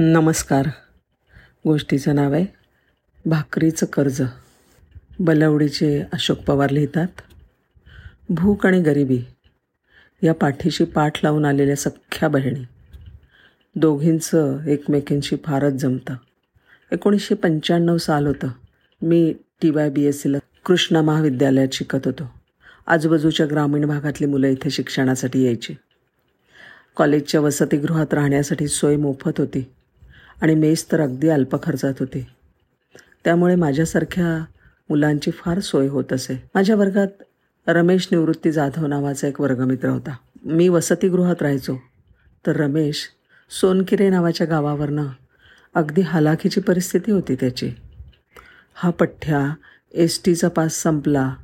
नमस्कार. गोष्टीचं नाव आहे भाकरीचं कर्ज. बलवडीचे अशोक पवार लिहितात भूक आणि गरिबी या पाठीशी पाठ लावून आलेल्या सख्ख्या बहिणी. दोघींचं एकमेकींशी फारच जमतं. एकोणीसशे पंच्याण्णव साल होतं. मी टी वाय बी एस सीला कृष्णा महाविद्यालयात शिकत होतो. आजूबाजूच्या ग्रामीण भागातली मुलं इथे शिक्षणासाठी यायची. कॉलेजच्या वसतिगृहात राहण्यासाठी सोय मोफत होती. आणि मेस तर अगदी अल्प खर्चात होती. त्यामुळे माझ्यासारख्या मुलांची फार सोय होत असे. माझ्या वर्गात रमेश निवृत्ती जाधव नावाचा एक वर्गमित्र होता. मी वसतिगृहात राहायचो. तर रमेश सोनकिरे नावाच्या गावावरनं अगदी हलाखीची परिस्थिती होती त्याची. हा पठ्ठ्या एस टीचा पास संपला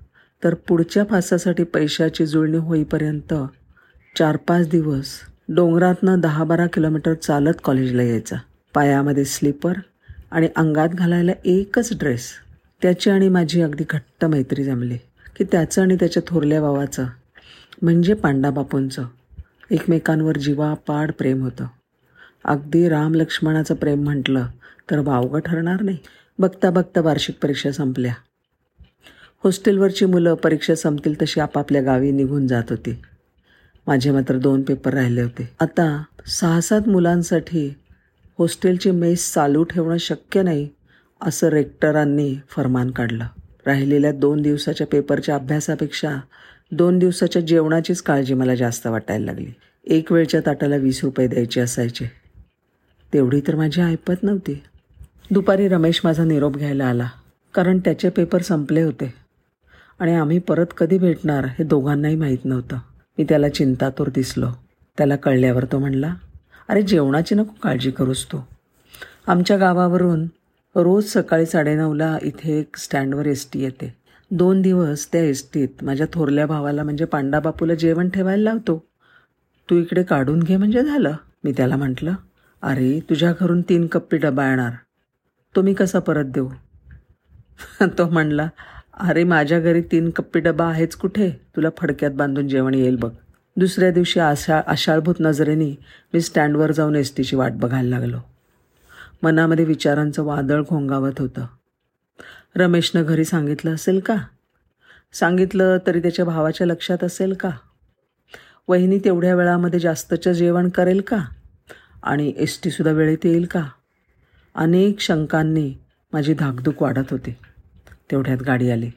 तर पुढच्या पासासाठी पैशाची जुळणी होईपर्यंत चार पाच दिवस डोंगरातनं दहा बारा किलोमीटर चालत कॉलेजला यायचा. पायामध्ये स्लीपर आणि अंगात घालायला एकच ड्रेस. त्याची आणि माझी अगदी घट्ट मैत्री जमली की त्याचं आणि त्याच्या थोरल्या भावाचं म्हणजे पांडाबापूंचं एकमेकांवर जीवापाड प्रेम होतं. अगदी राम लक्ष्मणाचं प्रेम म्हटलं तर वावगं ठरणार नाही. बघता बघता वार्षिक परीक्षा संपल्या. हॉस्टेलवरची मुलं परीक्षा संपतील तशी आपापल्या गावी निघून जात होती. माझे मात्र दोन पेपर राहिले होते. आता सहा सात मुलांसाठी हॉस्टेलची मेस चालू ठेवणं शक्य नाही असं रेक्टरांनी फरमान काढलं. राहिलेल्या दोन दिवसाच्या पेपरच्या अभ्यासापेक्षा दोन दिवसाच्या जेवणाचीच काळजी मला जास्त वाटायला लागली. एक वेळच्या ताटाला वीस रुपये द्यायचे असायचे. तेवढी तर माझी ऐपत नव्हती. दुपारी रमेश माझा निरोप घ्यायला आला कारण त्याचे पेपर संपले होते. आणि आम्ही परत कधी भेटणार हे दोघांनाही माहीत नव्हतं. मी त्याला चिंतातूर दिसलो. त्याला कळल्यावर तो म्हणला अरे जेवणाची नको काळजी करूस तू. आमच्या गावावरून रोज सकाळी साडेनऊला इथे एक स्टँडवर एस टी येते. दोन दिवस त्या एस टीत माझ्या थोरल्या भावाला म्हणजे पांडाबापूला जेवण ठेवायला लावतो. तू इकडे काढून घे म्हणजे झालं मी त्याला म्हटलं. अरे तुझ्या घरून तीन कप्पी डबा येणार. तो मी कसा परत देऊ? तो म्हणला अरे माझ्या घरी तीन कप्पी डबा आहेच कुठे? तुला फडक्यात बांधून जेवण येईल बघ. दुसऱ्या दिवशी आशा आशाळभूत नजरेने मी स्टँडवर जाऊन एस टीची वाट बघायला लागलो. मनामध्ये विचारांचं वादळ घोंगावत होतं. रमेशनं घरी सांगितलं असेल का? सांगितलं तरी त्याच्या भावाच्या लक्षात असेल का? वहिनी तेवढ्या वेळामध्ये जास्तचं जेवण करेल का? आणि एस टीसुद्धा वेळेत येईल का? अनेक शंकांनी माझी धाकधूक वाढत होती. तेवढ्यात गाडी आली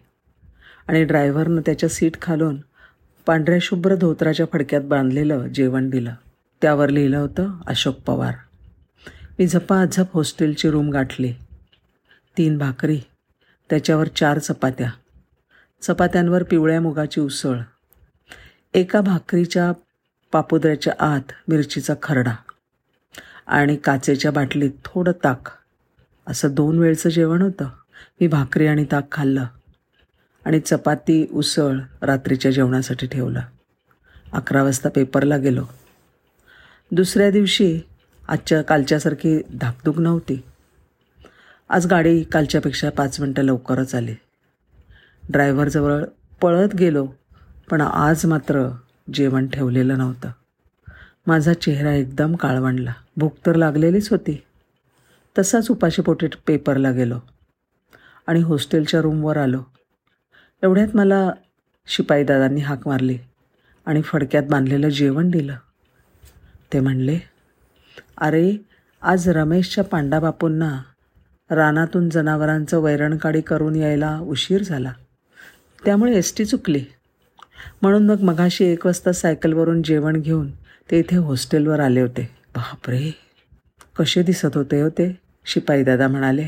आणि ड्रायव्हरनं त्याच्या सीट खालून पांढऱ्या शुभ्र धोत्राच्या फडक्यात बांधलेलं जेवण दिलं. त्यावर लिहिलं होतं अशोक पवार. मी झपाझप हॉस्टेलची रूम गाठली. तीन भाकरी त्याच्यावर चार चपात्या. चपात्यांवर पिवळ्या मुगाची उसळ. एका भाकरीच्या पापुद्र्याच्या आत मिरचीचा खरडा. आणि काचेच्या बाटलीत थोडं ताक. असं दोन वेळचं जेवण होतं. मी भाकरी आणि ताक खाल्लं. आणि चपाती उसळ रात्रीच्या जेवणासाठी ठेवला. अकरा वाजता पेपरला गेलो. दुसऱ्या दिवशी आजच्या कालच्यासारखी धाकधूक नव्हती. आज गाडी कालच्यापेक्षा पाच मिनटं लवकरच आली. ड्रायव्हरजवळ पळत गेलो पण आज मात्र जेवण ठेवलेलं नव्हतं. माझा चेहरा एकदम काळवंडला. भूक तर लागलेलीच होती. तसाच उपाशीपोटी पेपरला गेलो आणि हॉस्टेलच्या रूमवर आलो. एवढ्यात मला शिपाईदादांनी हाक मारली आणि फडक्यात बांधलेलं जेवण दिलं. ते म्हणले अरे आज रमेशच्या पांडाबापूंना रानातून जनावरांचं वैरणकाडी करून यायला उशीर झाला. त्यामुळे एस टी चुकली. म्हणून मग मघाशी एक वाजता सायकलवरून जेवण घेऊन ते इथे हॉस्टेलवर आले होते. बापरे! कसे दिसत होते होते शिपाईदादा म्हणाले.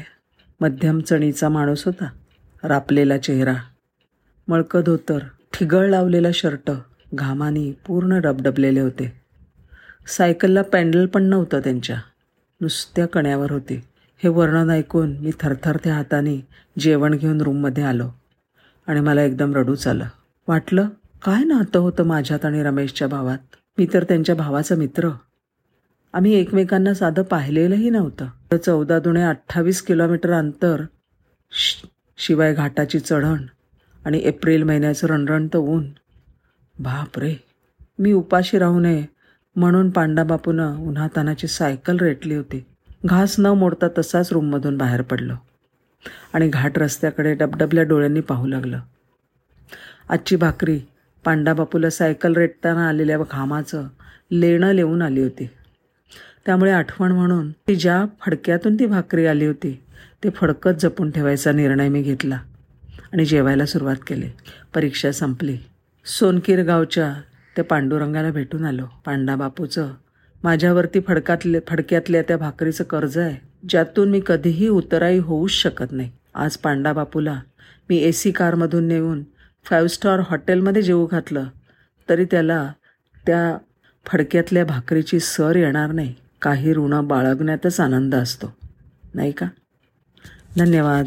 मध्यम चणीचा माणूस होता. रापलेला चेहरा. मळकं धोतर ठिगळ लावलेला शर्ट घामानी पूर्ण डबडबलेले होते. सायकलला पॅन्डल पण नव्हतं त्यांच्या. नुसत्या कण्यावर होती. हे वर्णन ऐकून मी थरथरत्या हाताने जेवण घेऊन रूममध्ये आलो. आणि मला एकदम रडूच आलं. वाटलं काय नातं होतं माझ्यात आणि रमेशच्या भावात? मी तर त्यांच्या भावाचा मित्र. आम्ही एकमेकांना साधं पाहिलेलंही नव्हतं. चौदा दुणे अठ्ठावीस किलोमीटर अंतर शिवाय घाटाची चढण. आणि एप्रिल महिन्याचं रणरणतं ऊन बाप रे मी उपाशी राहू नये म्हणून पांडाबापूनं उन्हातानाची सायकल रेटली होती. घास न मोडता तसाच रूममधून बाहेर पडलो आणि घाट रस्त्याकडे डबडबल्या डोळ्यांनी पाहू लागलं. आजची भाकरी पांडाबापूला सायकल रेटताना आलेल्या घामाचं लेणं लिहून आली होती. त्यामुळे आठवण म्हणून ती ज्या फडक्यातून ती भाकरी आली होती ते फडकत जपून ठेवायचा निर्णय मी घेतला. आणि जेवायला सुरुवात केली. परीक्षा संपली. सोनकीर गावच्या त्या पांडुरंगाला भेटून आलो. पांडाबापूचं माझ्यावरती फडकातले फडक्यातल्या त्या भाकरीचं कर्ज आहे. ज्यातून मी कधीही उतराई होऊच शकत नाही. आज पांडाबापूला मी ए सी कारमधून नेऊन फाईव्ह स्टार हॉटेलमध्ये जेवू घातलं तरी त्याला त्या फडक्यातल्या भाकरीची सर येणार नाही. काही ऋण बाळगण्यातच आनंद असतो. नाही का? धन्यवाद.